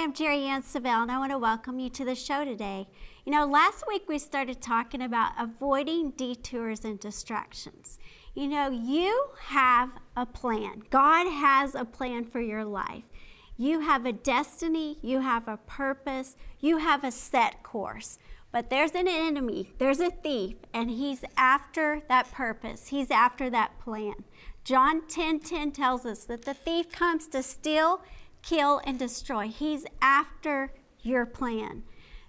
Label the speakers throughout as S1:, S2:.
S1: I'm Jerry Ann Savelle, and I want to welcome you to the show today. You know, last week we started talking about avoiding detours and distractions. You know, you have a plan. God has a plan for your life. You have a destiny, you have a purpose, you have a set course. But there's an enemy, there's a thief, and he's after that purpose. He's after that plan. John 10:10 10, 10 tells us that the thief comes to steal, kill, and destroy. He's after your plan.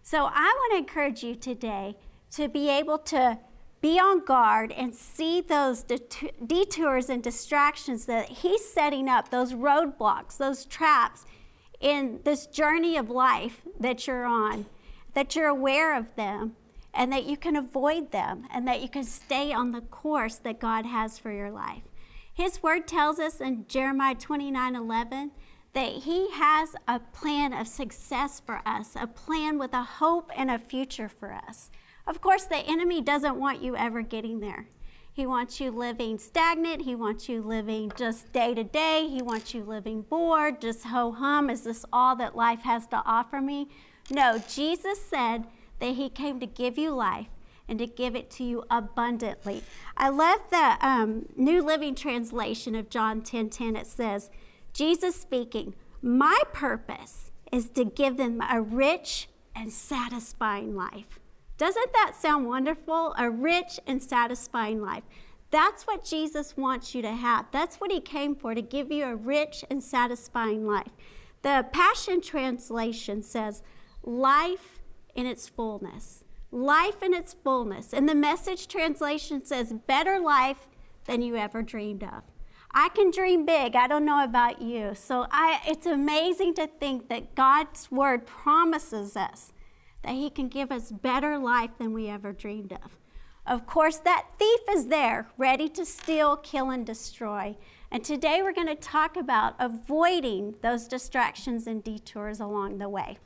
S1: So I want to encourage you today to be able to be on guard and see those detours and distractions that he's setting up, those roadblocks, those traps in this journey of life that you're on, that you're aware of them and that you can avoid them and that you can stay on the course that God has for your life. His word tells us in Jeremiah 29 11 that He has a plan of success for us, a plan with a hope and a future for us. Of course, the enemy doesn't want you ever getting there. He wants you living stagnant. He wants you living just day to day. He wants you living bored, just ho hum. Is this all that life has to offer me? No, Jesus said that He came to give you life and to give it to you abundantly. I love the um, New Living Translation of John 10 10. It says, Jesus speaking, My purpose is to give them a rich and satisfying life. Doesn't that sound wonderful? A rich and satisfying life. That's what Jesus wants you to have. That's what He came for, to give you a rich and satisfying life. The Passion Translation says, life in its fullness. Life in its fullness. And the Message Translation says, better life than you ever dreamed of. I can dream big. I don't know about you. So I, it's amazing to think that God's word promises us that He can give us better life than we ever dreamed of. Of course, that thief is there, ready to steal, kill, and destroy. And today we're going to talk about avoiding those distractions and detours along the way.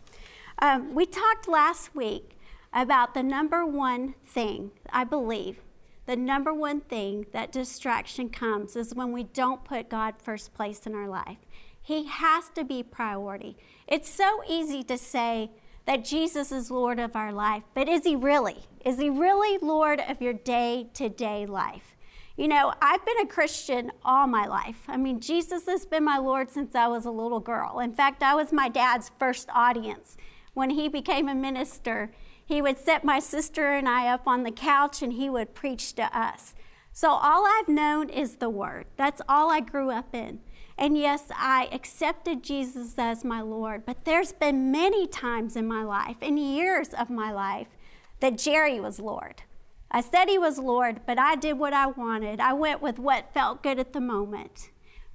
S1: Um, we talked last week about the number one thing, I believe, the number one thing that distraction comes is when we don't put God first place in our life. He has to be priority. It's so easy to say that Jesus is Lord of our life, but is he really? Is he really Lord of your day to day life? You know, I've been a Christian all my life. I mean, Jesus has been my Lord since I was a little girl. In fact, I was my dad's first audience. When he became a minister, he would set my sister and I up on the couch and he would preach to us. So all I've known is the Word. That's all I grew up in. And yes, I accepted Jesus as my Lord, but there's been many times in my life, in years of my life, that Jerry was Lord. I said he was Lord, but I did what I wanted. I went with what felt good at the moment.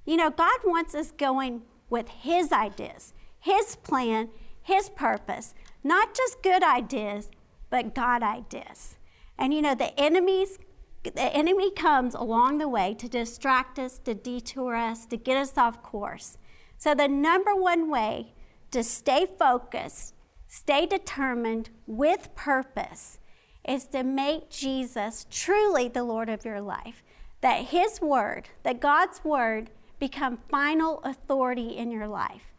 S1: You know, God wants us going with His ideas, His plan, His purpose, not just good ideas, but God ideas. And you know, the enemies the enemy comes along the way to distract us, to detour us, to get us off course. So the number one way to stay focused, stay determined with purpose is to make Jesus truly the Lord of your life. That his word, that God's word become final authority in your life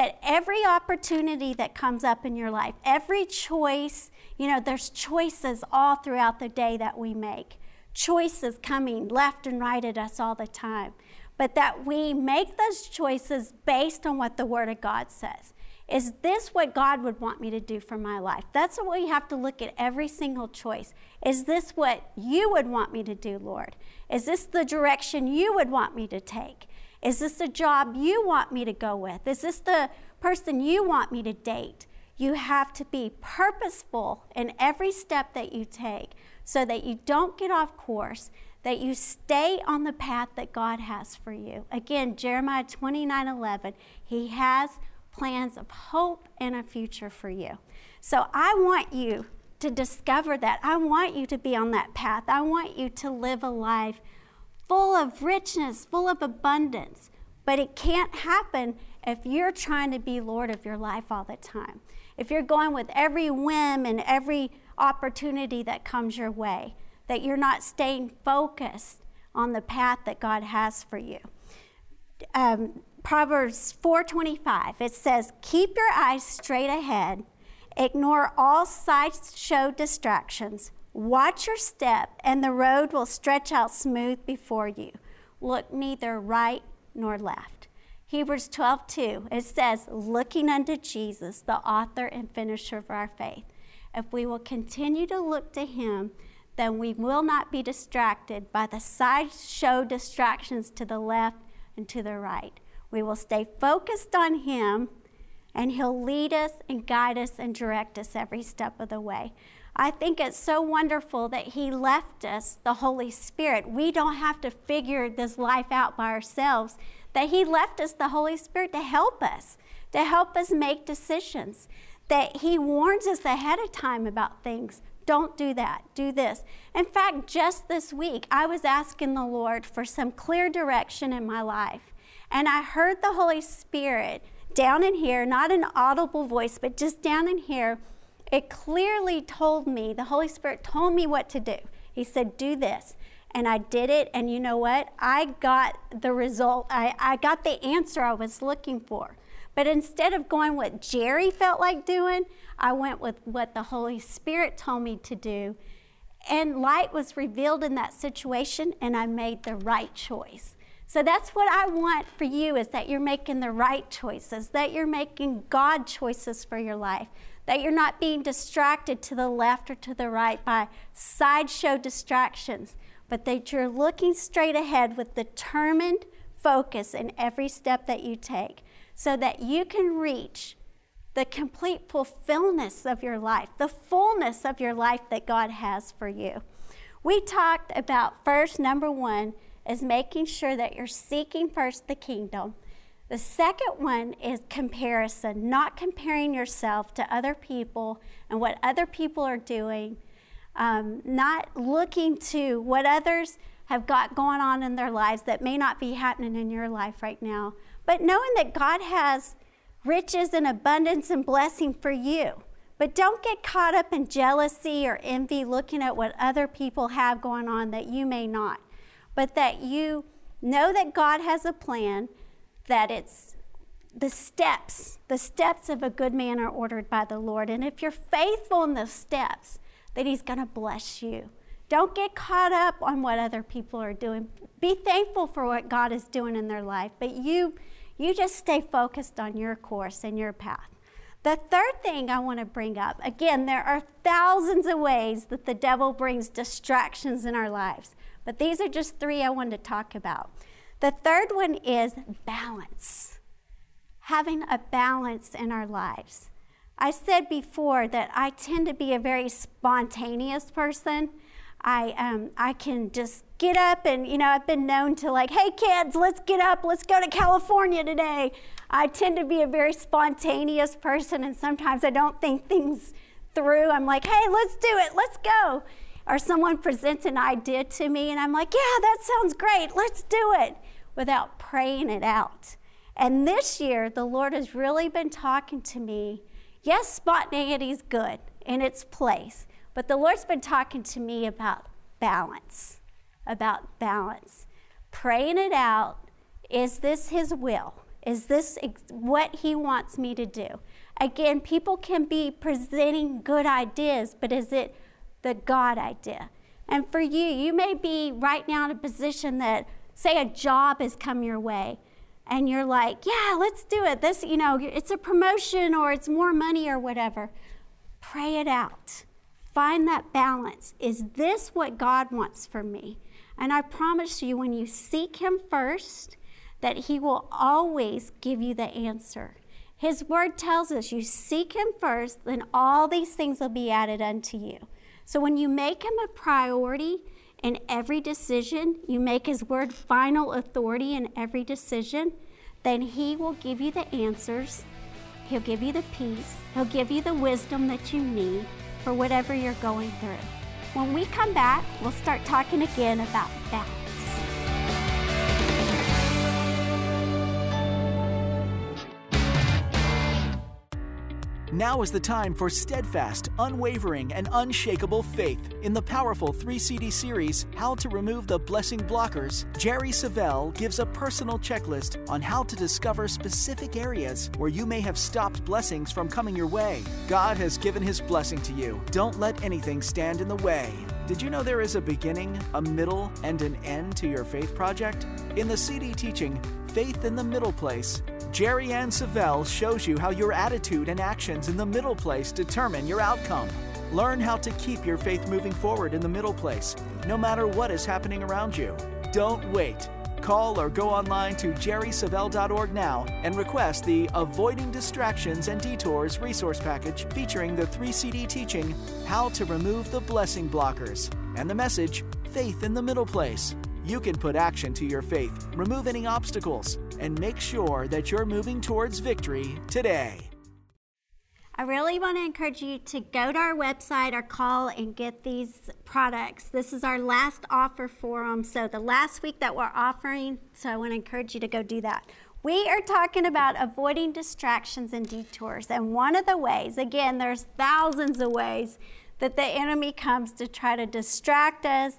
S1: that every opportunity that comes up in your life, every choice, you know, there's choices all throughout the day that we make, choices coming left and right at us all the time, but that we make those choices based on what the Word of God says. Is this what God would want me to do for my life? That's what we have to look at every single choice. Is this what you would want me to do, Lord? Is this the direction you would want me to take? Is this the job you want me to go with? Is this the person you want me to date? You have to be purposeful in every step that you take so that you don't get off course, that you stay on the path that God has for you. Again, Jeremiah 29 11, He has plans of hope and a future for you. So I want you to discover that. I want you to be on that path. I want you to live a life full of richness, full of abundance. But it can't happen if you're trying to be Lord of your life all the time. If you're going with every whim and every opportunity that comes your way, that you're not staying focused on the path that God has for you. Um, Proverbs 4:25. It says, "Keep your eyes straight ahead. Ignore all sideshow distractions. Watch your step, and the road will stretch out smooth before you. Look neither right nor left." Hebrews 12:2. It says, "Looking unto Jesus, the author and finisher of our faith." If we will continue to look to him, then we will not be distracted by the sideshow distractions to the left and to the right. We will stay focused on Him, and He'll lead us and guide us and direct us every step of the way. I think it's so wonderful that He left us the Holy Spirit. We don't have to figure this life out by ourselves, that He left us the Holy Spirit to help us, to help us make decisions, that He warns us ahead of time about things. Don't do that. Do this. In fact, just this week, I was asking the Lord for some clear direction in my life. And I heard the Holy Spirit down in here, not an audible voice, but just down in here. It clearly told me, the Holy Spirit told me what to do. He said, Do this. And I did it. And you know what? I got the result. I, I got the answer I was looking for. But instead of going what Jerry felt like doing, I went with what the Holy Spirit told me to do. And light was revealed in that situation, and I made the right choice. So that's what I want for you is that you're making the right choices, that you're making God choices for your life, that you're not being distracted to the left or to the right by sideshow distractions, but that you're looking straight ahead with determined focus in every step that you take so that you can reach the complete fulfillment of your life, the fullness of your life that God has for you. We talked about first, number one, is making sure that you're seeking first the kingdom. The second one is comparison, not comparing yourself to other people and what other people are doing, um, not looking to what others have got going on in their lives that may not be happening in your life right now, but knowing that God has riches and abundance and blessing for you. But don't get caught up in jealousy or envy looking at what other people have going on that you may not but that you know that God has a plan, that it's the steps, the steps of a good man are ordered by the Lord. And if you're faithful in the steps, that He's going to bless you. Don't get caught up on what other people are doing. Be thankful for what God is doing in their life, but you, you just stay focused on your course and your path. The third thing I want to bring up again, there are thousands of ways that the devil brings distractions in our lives. But these are just three I wanted to talk about. The third one is balance, having a balance in our lives. I said before that I tend to be a very spontaneous person. I, um, I can just get up and, you know, I've been known to like, hey kids, let's get up, let's go to California today. I tend to be a very spontaneous person, and sometimes I don't think things through. I'm like, hey, let's do it, let's go or someone presents an idea to me and I'm like, yeah, that sounds great, let's do it, without praying it out. And this year, the Lord has really been talking to me. Yes, spontaneity is good in its place, but the Lord's been talking to me about balance, about balance. Praying it out. Is this His will? Is this what He wants me to do? Again, people can be presenting good ideas, but is it the God idea. And for you, you may be right now in a position that, say, a job has come your way, and you're like, yeah, let's do it. This, you know, it's a promotion or it's more money or whatever. Pray it out. Find that balance. Is this what God wants for me? And I promise you, when you seek Him first, that He will always give you the answer. His word tells us you seek Him first, then all these things will be added unto you. So when you make him a priority in every decision, you make his word final authority in every decision, then he will give you the answers. He'll give you the peace. He'll give you the wisdom that you need for whatever you're going through. When we come back, we'll start talking again about that.
S2: Now is the time for steadfast, unwavering, and unshakable faith. In the powerful 3 CD series, How to Remove the Blessing Blockers, Jerry Savelle gives a personal checklist on how to discover specific areas where you may have stopped blessings from coming your way. God has given His blessing to you. Don't let anything stand in the way. Did you know there is a beginning, a middle, and an end to your faith project? In the CD teaching, Faith in the Middle Place, Jerry Ann Savelle shows you how your attitude and actions in the middle place determine your outcome. Learn how to keep your faith moving forward in the middle place, no matter what is happening around you. Don't wait. Call or go online to jerrysavelle.org now and request the Avoiding Distractions and Detours resource package featuring the 3 CD teaching How to Remove the Blessing Blockers and the message Faith in the Middle Place. You can put action to your faith, remove any obstacles, and make sure that you're moving towards victory today.
S1: I really want to encourage you to go to our website or call and get these products. This is our last offer for them. So, the last week that we're offering, so I want to encourage you to go do that. We are talking about avoiding distractions and detours. And one of the ways, again, there's thousands of ways that the enemy comes to try to distract us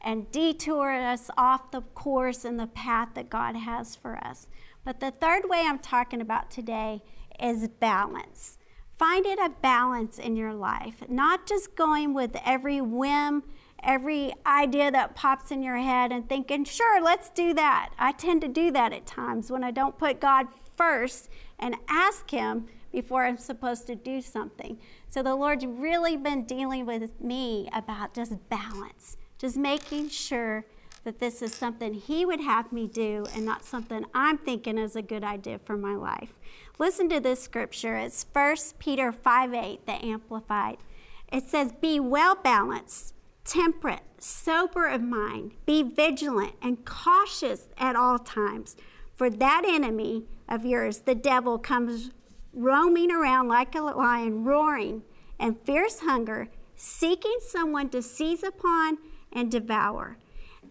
S1: and detour us off the course and the path that God has for us. But the third way I'm talking about today is balance. Find it a balance in your life, not just going with every whim, every idea that pops in your head and thinking, sure, let's do that. I tend to do that at times when I don't put God first and ask Him before I'm supposed to do something. So the Lord's really been dealing with me about just balance just making sure that this is something He would have me do and not something I'm thinking is a good idea for my life. Listen to this scripture. It's 1 Peter 5 8, the Amplified. It says, Be well balanced, temperate, sober of mind, be vigilant, and cautious at all times. For that enemy of yours, the devil, comes roaming around like a lion, roaring and fierce hunger, seeking someone to seize upon and devour.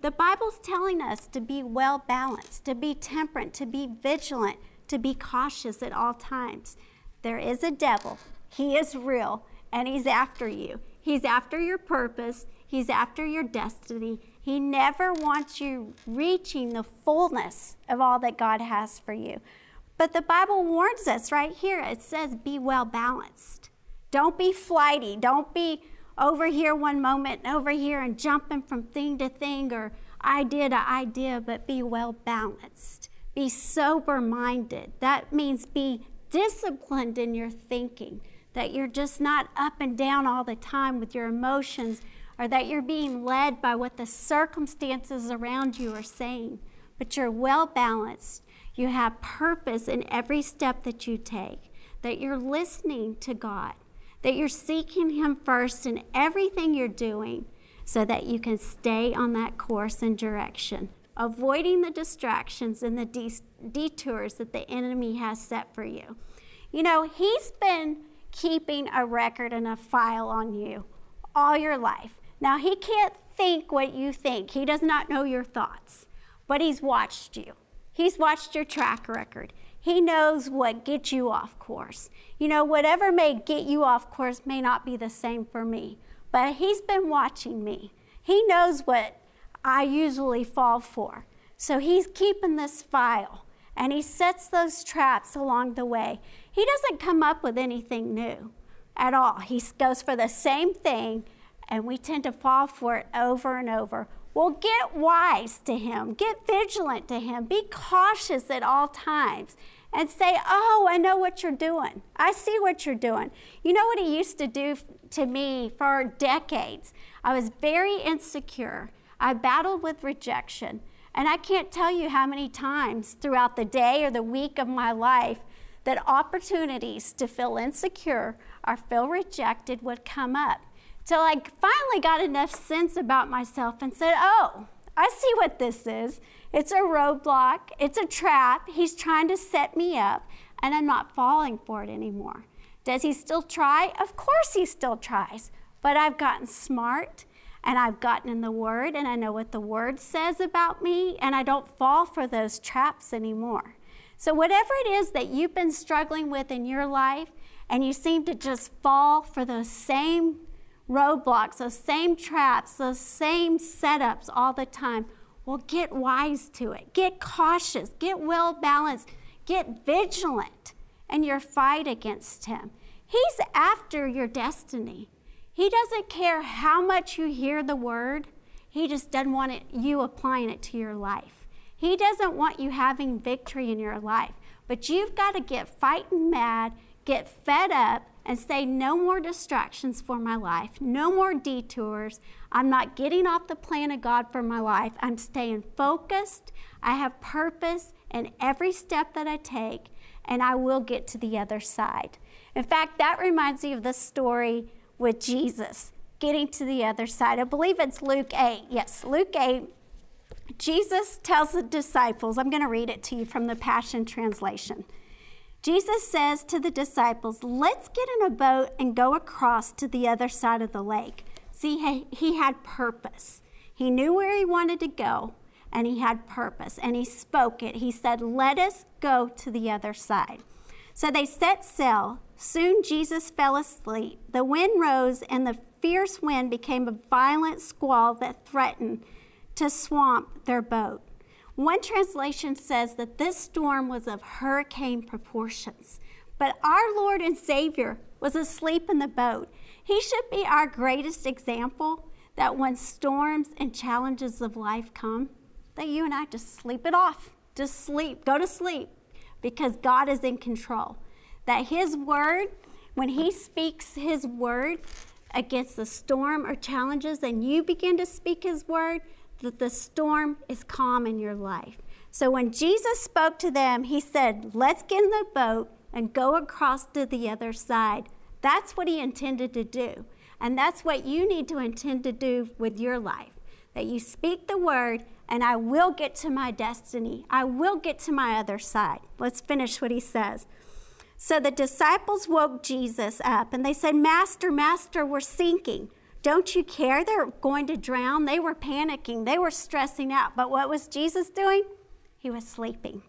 S1: The Bible's telling us to be well balanced, to be temperate, to be vigilant, to be cautious at all times. There is a devil, he is real, and he's after you. He's after your purpose, he's after your destiny. He never wants you reaching the fullness of all that God has for you. But the Bible warns us right here it says, be well balanced. Don't be flighty, don't be over here one moment and over here and jumping from thing to thing or idea to idea, but be well balanced. Be sober minded. That means be disciplined in your thinking, that you're just not up and down all the time with your emotions, or that you're being led by what the circumstances around you are saying, but you're well balanced. You have purpose in every step that you take, that you're listening to God that you're seeking Him first in everything you're doing so that you can stay on that course and direction, avoiding the distractions and the de- detours that the enemy has set for you. You know, He's been keeping a record and a file on you all your life. Now, He can't think what you think, He does not know your thoughts, but He's watched you. He's watched your track record. He knows what gets you off course. You know, whatever may get you off course may not be the same for me, but He's been watching me. He knows what I usually fall for. So He's keeping this file and He sets those traps along the way. He doesn't come up with anything new at all. He goes for the same thing, and we tend to fall for it over and over. Well, get wise to Him, get vigilant to Him, be cautious at all times and say, Oh, I know what you're doing. I see what you're doing. You know what he used to do to me for decades? I was very insecure. I battled with rejection. And I can't tell you how many times throughout the day or the week of my life that opportunities to feel insecure or feel rejected would come up. Till I finally got enough sense about myself and said, Oh, I see what this is. It's a roadblock, it's a trap. He's trying to set me up, and I'm not falling for it anymore. Does he still try? Of course, he still tries. But I've gotten smart and I've gotten in the Word and I know what the Word says about me, and I don't fall for those traps anymore. So, whatever it is that you've been struggling with in your life, and you seem to just fall for those same roadblocks, those same traps, those same setups all the time, well, get wise to it. Get cautious. Get well balanced. Get vigilant in your fight against him. He's after your destiny. He doesn't care how much you hear the word, he just doesn't want it, you applying it to your life. He doesn't want you having victory in your life. But you've got to get fighting mad, get fed up, and say, No more distractions for my life, no more detours. I'm not getting off the plan of God for my life. I'm staying focused. I have purpose in every step that I take, and I will get to the other side. In fact, that reminds me of the story with Jesus getting to the other side. I believe it's Luke 8. Yes, Luke 8. Jesus tells the disciples, I'm going to read it to you from the Passion Translation. Jesus says to the disciples, Let's get in a boat and go across to the other side of the lake. See, he had purpose. He knew where he wanted to go, and he had purpose, and he spoke it. He said, Let us go to the other side. So they set sail. Soon Jesus fell asleep. The wind rose, and the fierce wind became a violent squall that threatened to swamp their boat. One translation says that this storm was of hurricane proportions, but our Lord and Savior was asleep in the boat. He should be our greatest example that when storms and challenges of life come, that you and I just sleep it off. Just sleep, go to sleep, because God is in control. That His word, when He speaks His word against the storm or challenges, and you begin to speak His word, that the storm is calm in your life. So when Jesus spoke to them, he said, Let's get in the boat and go across to the other side. That's what he intended to do. And that's what you need to intend to do with your life. That you speak the word, and I will get to my destiny. I will get to my other side. Let's finish what he says. So the disciples woke Jesus up and they said, Master, Master, we're sinking. Don't you care? They're going to drown. They were panicking. They were stressing out. But what was Jesus doing? He was sleeping.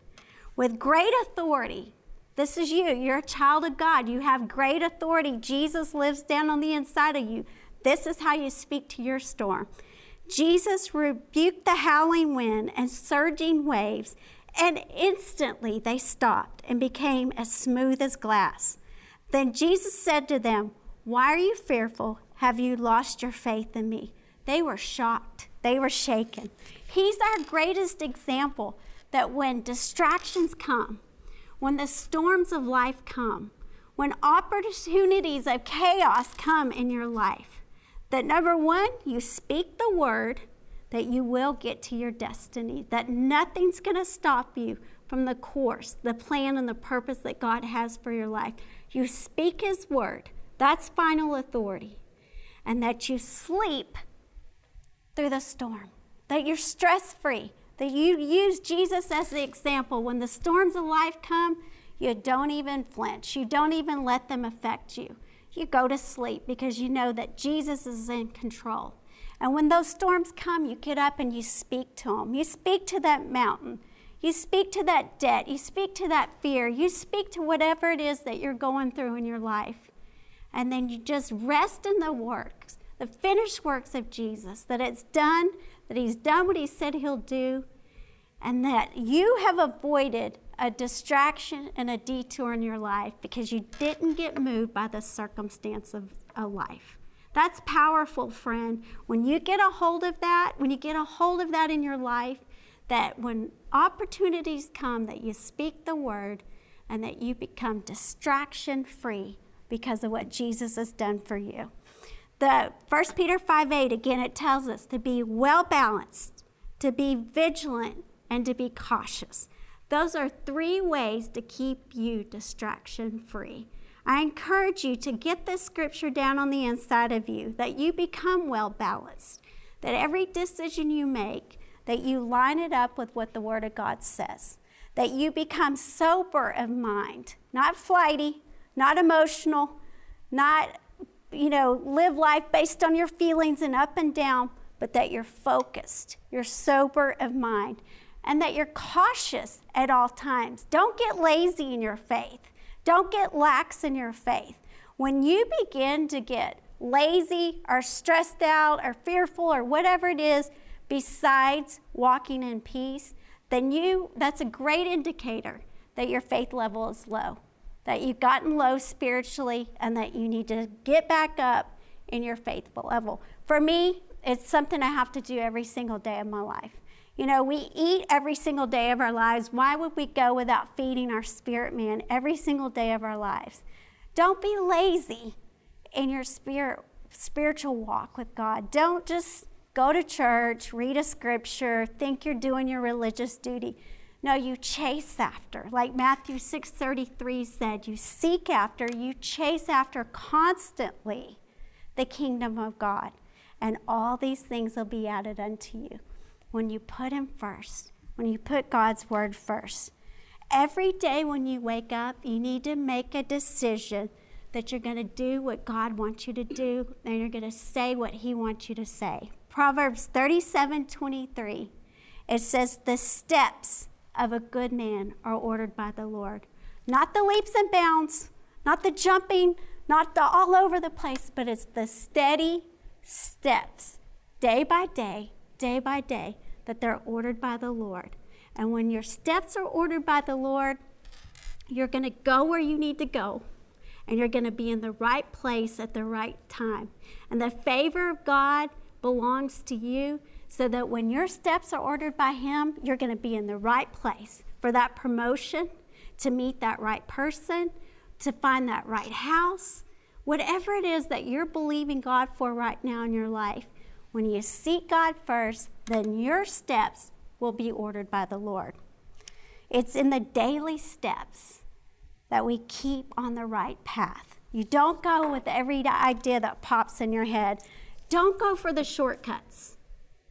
S1: With great authority, this is you. You're a child of God. You have great authority. Jesus lives down on the inside of you. This is how you speak to your storm. Jesus rebuked the howling wind and surging waves, and instantly they stopped and became as smooth as glass. Then Jesus said to them, Why are you fearful? Have you lost your faith in me? They were shocked. They were shaken. He's our greatest example that when distractions come, when the storms of life come, when opportunities of chaos come in your life, that number one, you speak the word that you will get to your destiny, that nothing's going to stop you from the course, the plan, and the purpose that God has for your life. You speak His word, that's final authority and that you sleep through the storm, that you're stress free, that you use Jesus as the example. When the storms of life come, you don't even flinch, you don't even let them affect you. You go to sleep because you know that Jesus is in control. And when those storms come, you get up and you speak to them. You speak to that mountain. You speak to that debt. You speak to that fear. You speak to whatever it is that you're going through in your life and then you just rest in the works, the finished works of Jesus, that it's done, that He's done what He said He'll do, and that you have avoided a distraction and a detour in your life because you didn't get moved by the circumstance of a life. That's powerful, friend. When you get a hold of that, when you get a hold of that in your life, that when opportunities come, that you speak the word and that you become distraction free because of what Jesus has done for you. The 1 Peter 5 8, again, it tells us to be well balanced, to be vigilant, and to be cautious. Those are three ways to keep you distraction free. I encourage you to get this scripture down on the inside of you, that you become well balanced, that every decision you make, that you line it up with what the Word of God says, that you become sober of mind, not flighty, not emotional, not, you know, live life based on your feelings and up and down, but that you're focused, you're sober of mind, and that you're cautious at all times. Don't get lazy in your faith. Don't get lax in your faith. When you begin to get lazy or stressed out or fearful or whatever it is, besides walking in peace, then you that's a great indicator that your faith level is low, that you've gotten low spiritually and that you need to get back up in your faithful level. For me, it's something I have to do every single day of my life. You know, we eat every single day of our lives. Why would we go without feeding our spirit man every single day of our lives? Don't be lazy in your spirit spiritual walk with God. Don't just go to church, read a scripture, think you're doing your religious duty. No, you chase after. Like Matthew 6:33 said, you seek after, you chase after constantly the kingdom of God, and all these things will be added unto you when you put him first, when you put God's word first. Every day when you wake up, you need to make a decision that you're going to do what God wants you to do and you're going to say what he wants you to say. Proverbs 37 23, it says, The steps of a good man are ordered by the Lord. Not the leaps and bounds, not the jumping, not the all over the place, but it's the steady steps, day by day, day by day, that they're ordered by the Lord. And when your steps are ordered by the Lord, you're going to go where you need to go and you're going to be in the right place at the right time. And the favor of God belongs to you so that when your steps are ordered by Him, you're going to be in the right place for that promotion, to meet that right person, to find that right house. Whatever it is that you're believing God for right now in your life, when you seek God first, then your steps will be ordered by the Lord. It's in the daily steps that we keep on the right path. You don't go with every idea that pops in your head. Don't go for the shortcuts.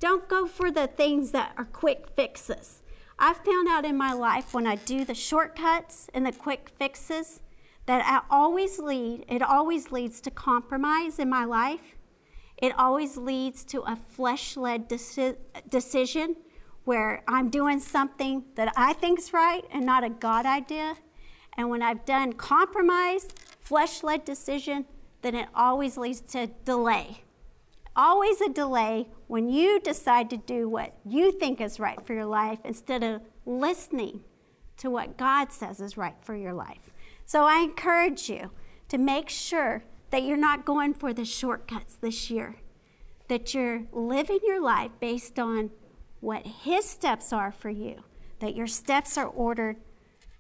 S1: Don't go for the things that are quick fixes. I've found out in my life when I do the shortcuts and the quick fixes that I always lead, it always leads to compromise in my life. It always leads to a flesh led deci- decision where I'm doing something that I think's right and not a God idea. And when I've done compromise, flesh led decision, then it always leads to delay. Always a delay when you decide to do what you think is right for your life instead of listening to what God says is right for your life. So I encourage you to make sure that you're not going for the shortcuts this year, that you're living your life based on what His steps are for you, that your steps are ordered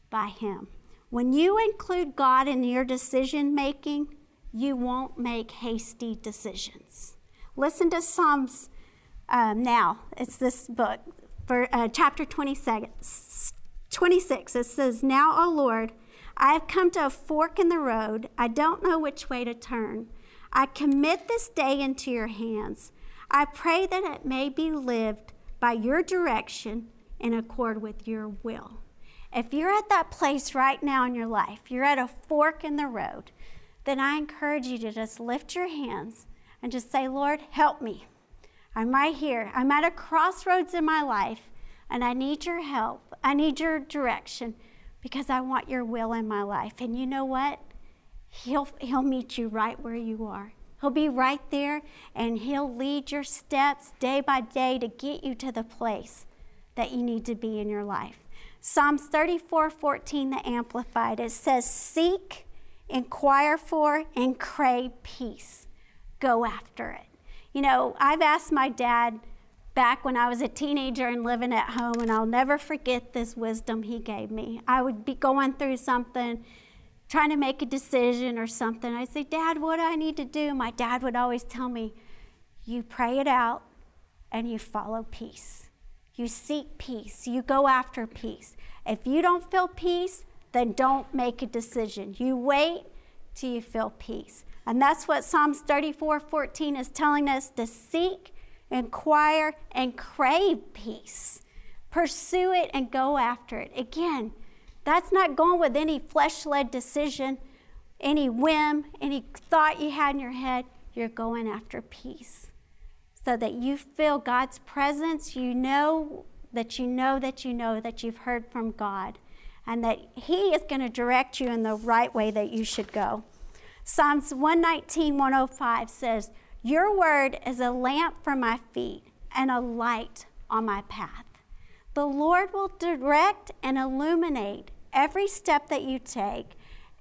S1: by Him. When you include God in your decision making, you won't make hasty decisions. Listen to Psalms um, now. It's this book, for uh, chapter 26. 26. It says, Now, O Lord, I have come to a fork in the road. I don't know which way to turn. I commit this day into your hands. I pray that it may be lived by your direction in accord with your will. If you're at that place right now in your life, you're at a fork in the road, then I encourage you to just lift your hands and just say, Lord, help me. I'm right here. I'm at a crossroads in my life, and I need your help. I need your direction because I want your will in my life. And you know what? He'll, he'll meet you right where you are. He'll be right there and he'll lead your steps day by day to get you to the place that you need to be in your life. Psalms 34 14, the Amplified, it says, Seek, inquire for, and crave peace. Go after it. You know, I've asked my dad back when I was a teenager and living at home, and I'll never forget this wisdom he gave me. I would be going through something, trying to make a decision or something. I'd say, Dad, what do I need to do? My dad would always tell me, You pray it out and you follow peace. You seek peace. You go after peace. If you don't feel peace, then don't make a decision. You wait till you feel peace. And that's what Psalms 34 14 is telling us to seek inquire, and crave peace. Pursue it and go after it. Again, that's not going with any flesh led decision, any whim, any thought you had in your head. You're going after peace so that you feel God's presence. You know that you know that you know that you've heard from God. and that He is going to direct you in the right way that you should go. Psalms 119, 105 says, Your word is a lamp for my feet and a light on my path. The Lord will direct and illuminate every step that you take,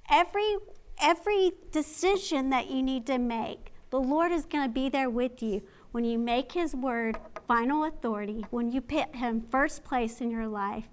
S1: every, every decision that you need to make. The Lord is going to be there with you when you make His word final authority, when you put Him first place in your life,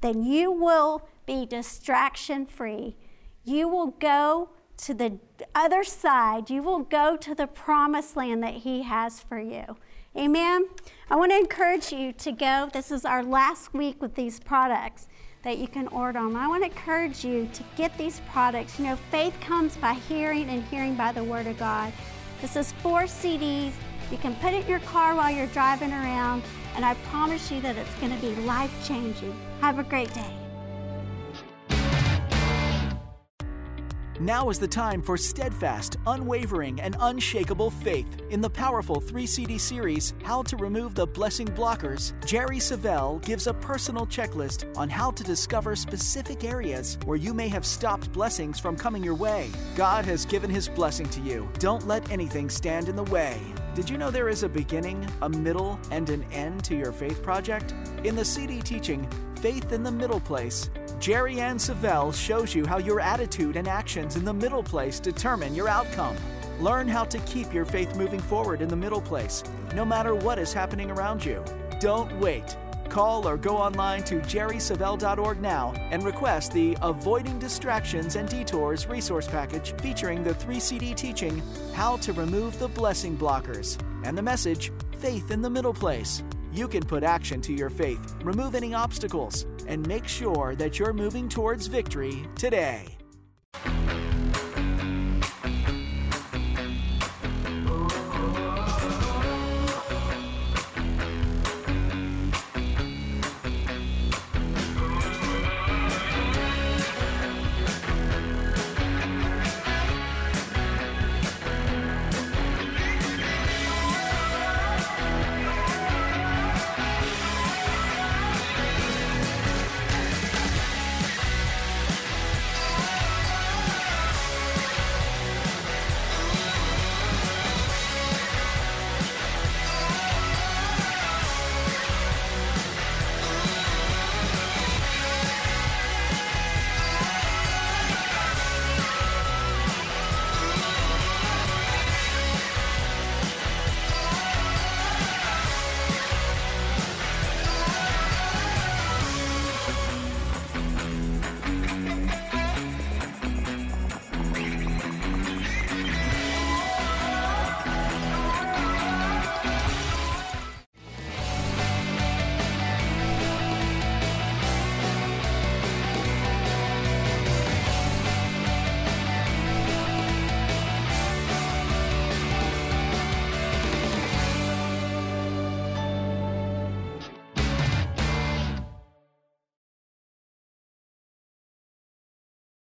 S1: then you will be distraction free. You will go to the other side. You will go to the promised land that He has for you. Amen. I want to encourage you to go. This is our last week with these products that you can order them. I want to encourage you to get these products. You know, faith comes by hearing and hearing by the Word of God. This is four CDs. You can put it in your car while you're driving around, and I promise you that it's going to be life changing. Have a great day.
S2: Now is the time for steadfast, unwavering, and unshakable faith. In the powerful 3 CD series, How to Remove the Blessing Blockers, Jerry Savelle gives a personal checklist on how to discover specific areas where you may have stopped blessings from coming your way. God has given His blessing to you. Don't let anything stand in the way. Did you know there is a beginning, a middle, and an end to your faith project? In the CD teaching, Faith in the Middle Place, Jerry Ann Savelle shows you how your attitude and actions in the middle place determine your outcome. Learn how to keep your faith moving forward in the middle place, no matter what is happening around you. Don't wait. Call or go online to jerrysavelle.org now and request the Avoiding Distractions and Detours resource package featuring the 3 CD teaching How to Remove the Blessing Blockers and the message Faith in the Middle Place. You can put action to your faith, remove any obstacles, and make sure that you're moving towards victory today.